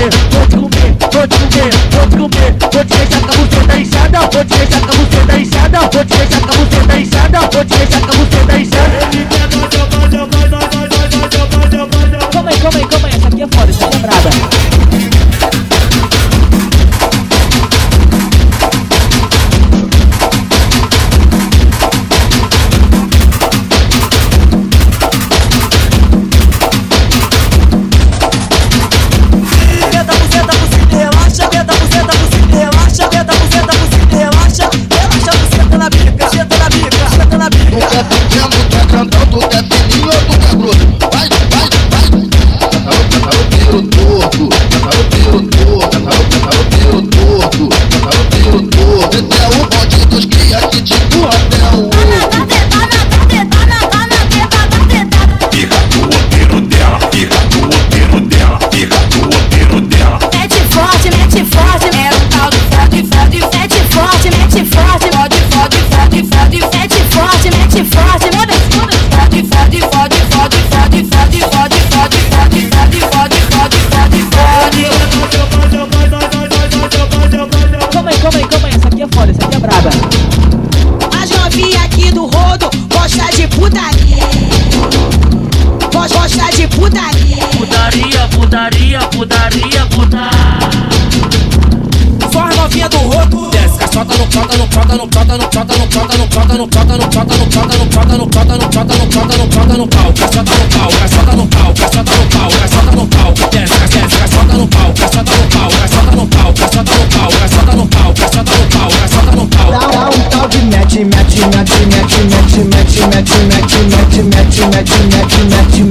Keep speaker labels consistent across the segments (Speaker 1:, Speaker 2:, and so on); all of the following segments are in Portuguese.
Speaker 1: comer, vou
Speaker 2: te comer, vou te comer, vou te comer, vou te deixar com a buceta inchada, vou te deixar com a buceta inchada, vou te deixar com a buceta inchada, vou te pata no pata no pata no
Speaker 1: pata no pata no pata no pata no pata no pata no pata no pata no pata no pata no pata no pata no pau caçada no pau caçada no pau caçada no pau caçada no pau desce no caçada no pau caçada no pau caçada no pau caçada no pau caçada no pau caçada no pau caçada no pau
Speaker 3: dá no tal de no mete mete no mete mete no mete mete no mete mete no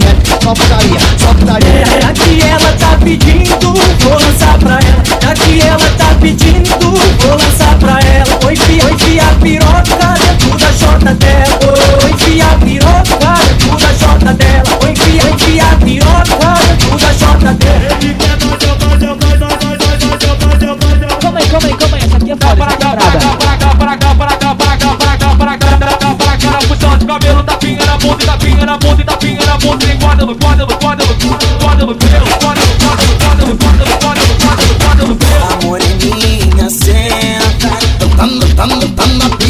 Speaker 3: mete só no só putaria
Speaker 4: no que ela no pedindo vou
Speaker 5: no
Speaker 6: pra
Speaker 3: ela no que ela no
Speaker 7: pedindo vou
Speaker 6: no タンタンタンタン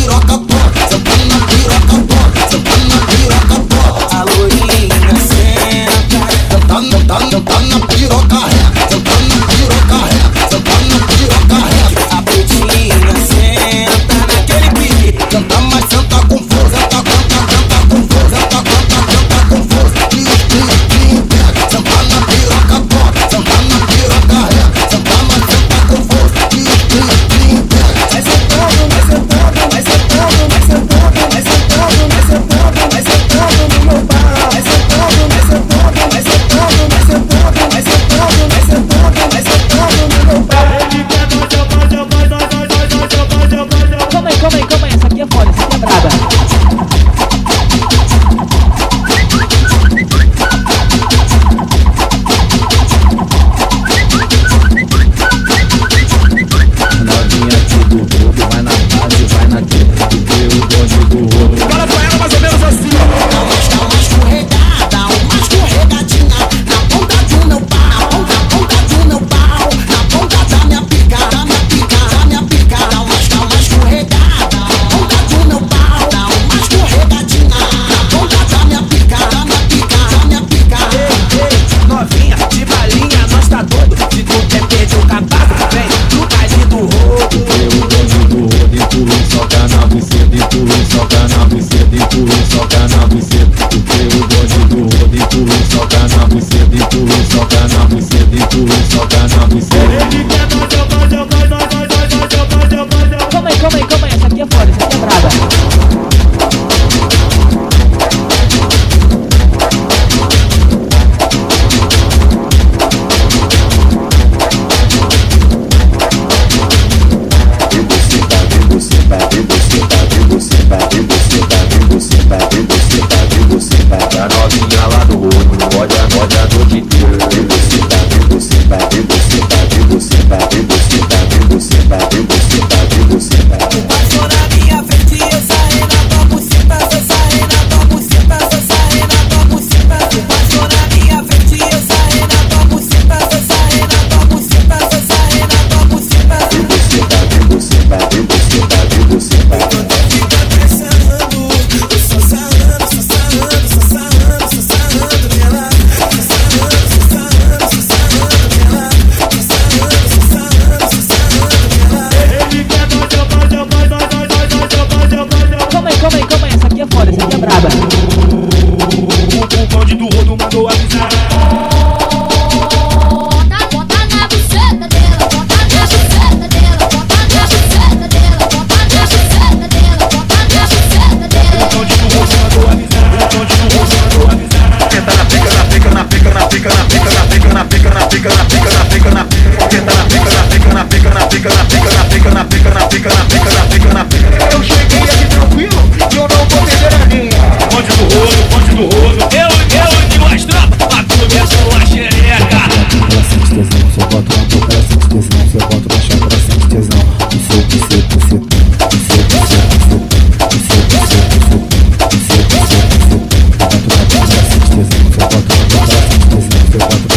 Speaker 6: Ты потом, ты потом, ты потом, ты потом,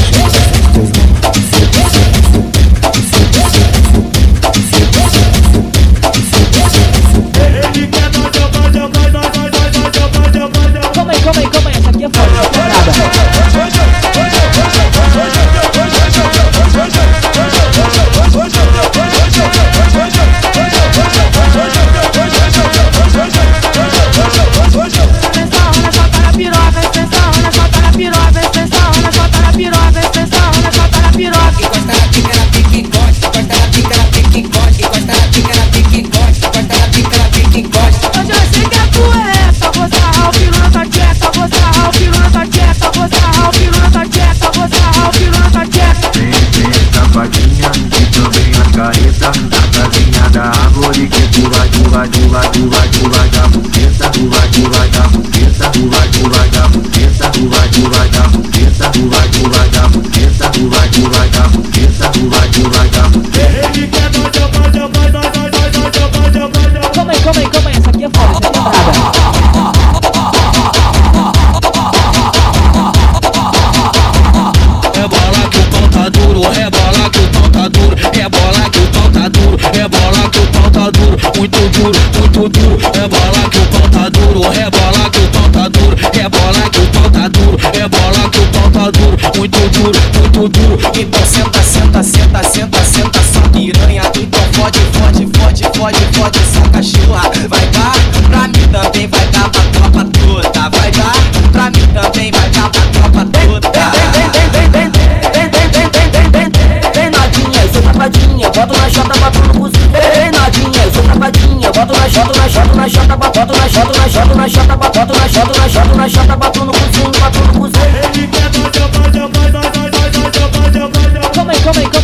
Speaker 6: cu.
Speaker 4: Então senta, senta, senta, senta, senta, só piranha. Então fode, fode, fode, fode, fode, só cachorra. Vai dar pra mim também, vai dar pra tropa toda. Vai dar pra mim também, vai dar pra tropa toda.
Speaker 8: Vem nadinha, eu sou tapadinha, boto na chota, boto no cozinho. Vem nadinha, eu sou tapadinha, boto na chota, na chota, na chota, boto na chota, na chota, na chota, boto na chota, na chota, na chota, boto no cozinho, boto no cozinho.
Speaker 6: come.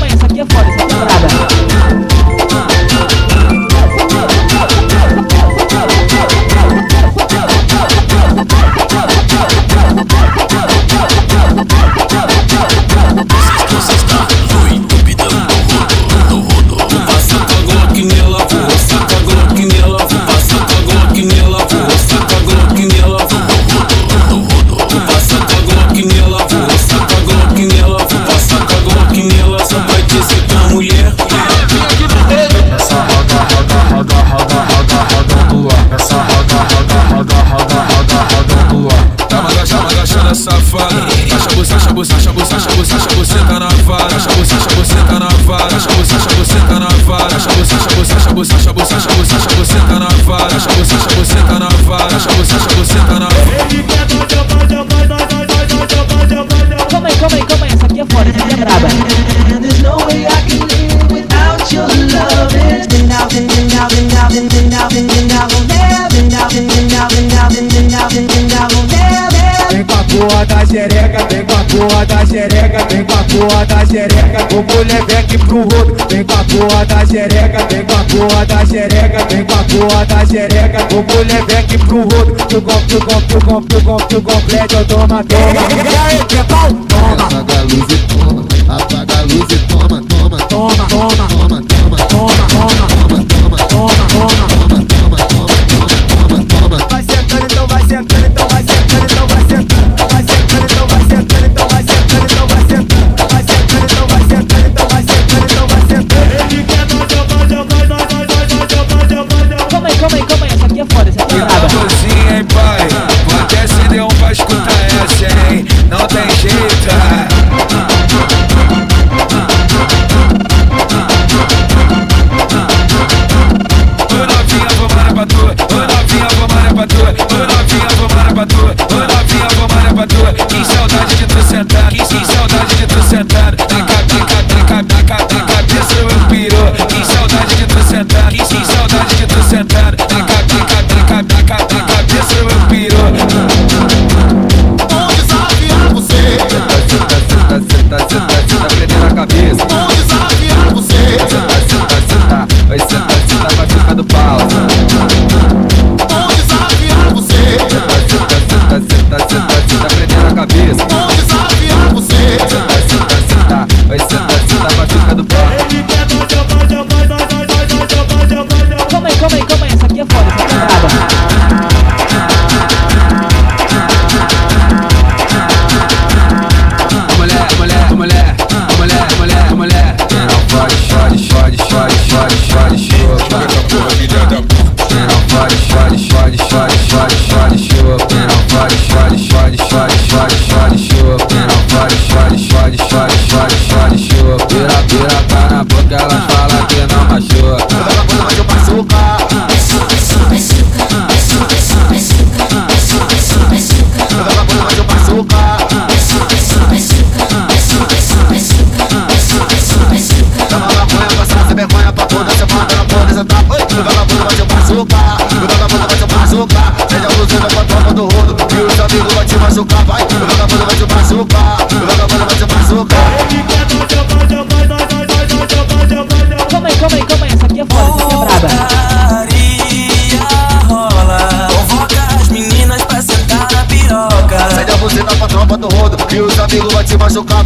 Speaker 6: mulher
Speaker 3: vem aqui pro rodo Vem com a porra da xereca, vem com a porra da xereca Vem com a porra da xereca O mulher vem aqui pro rodo Tu com, tu com, tu com, tu com, tu complete Eu toma, toma E aí, que pau? Toma
Speaker 9: Apaga a luz e toma Apaga a luz e toma, toma,
Speaker 3: toma, toma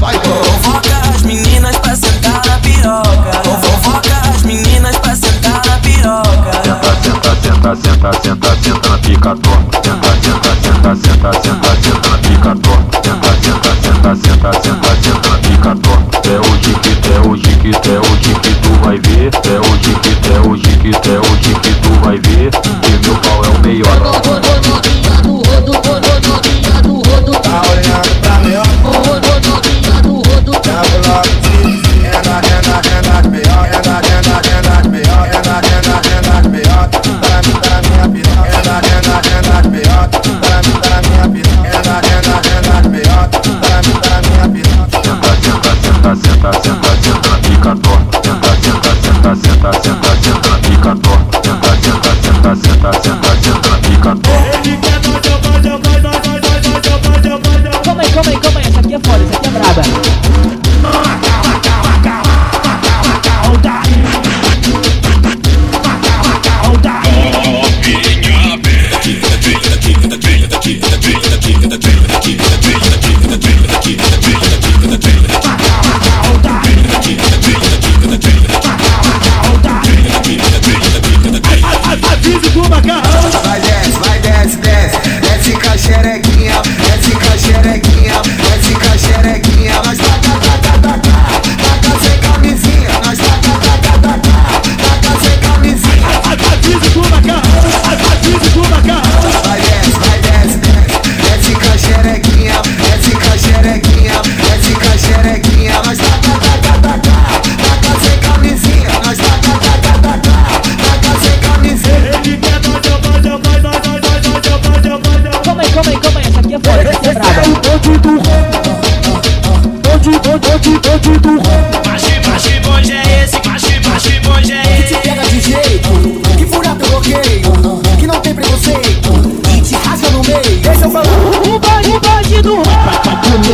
Speaker 4: vai
Speaker 10: Convoca as meninas pra sentar na piroca. Convoca as meninas pra sentar na piroca.
Speaker 11: Senta, senta, senta, senta, senta, na pica torta. Senta, senta, senta, senta, senta, senta na pica torta. Senta, senta, senta, senta, senta, senta na pica torta. É hoje que, é hoje que, é hoje que tu vai ver. É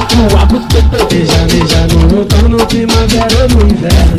Speaker 1: Papo, água,
Speaker 4: beija, beija no outono, primavera ou no inverno.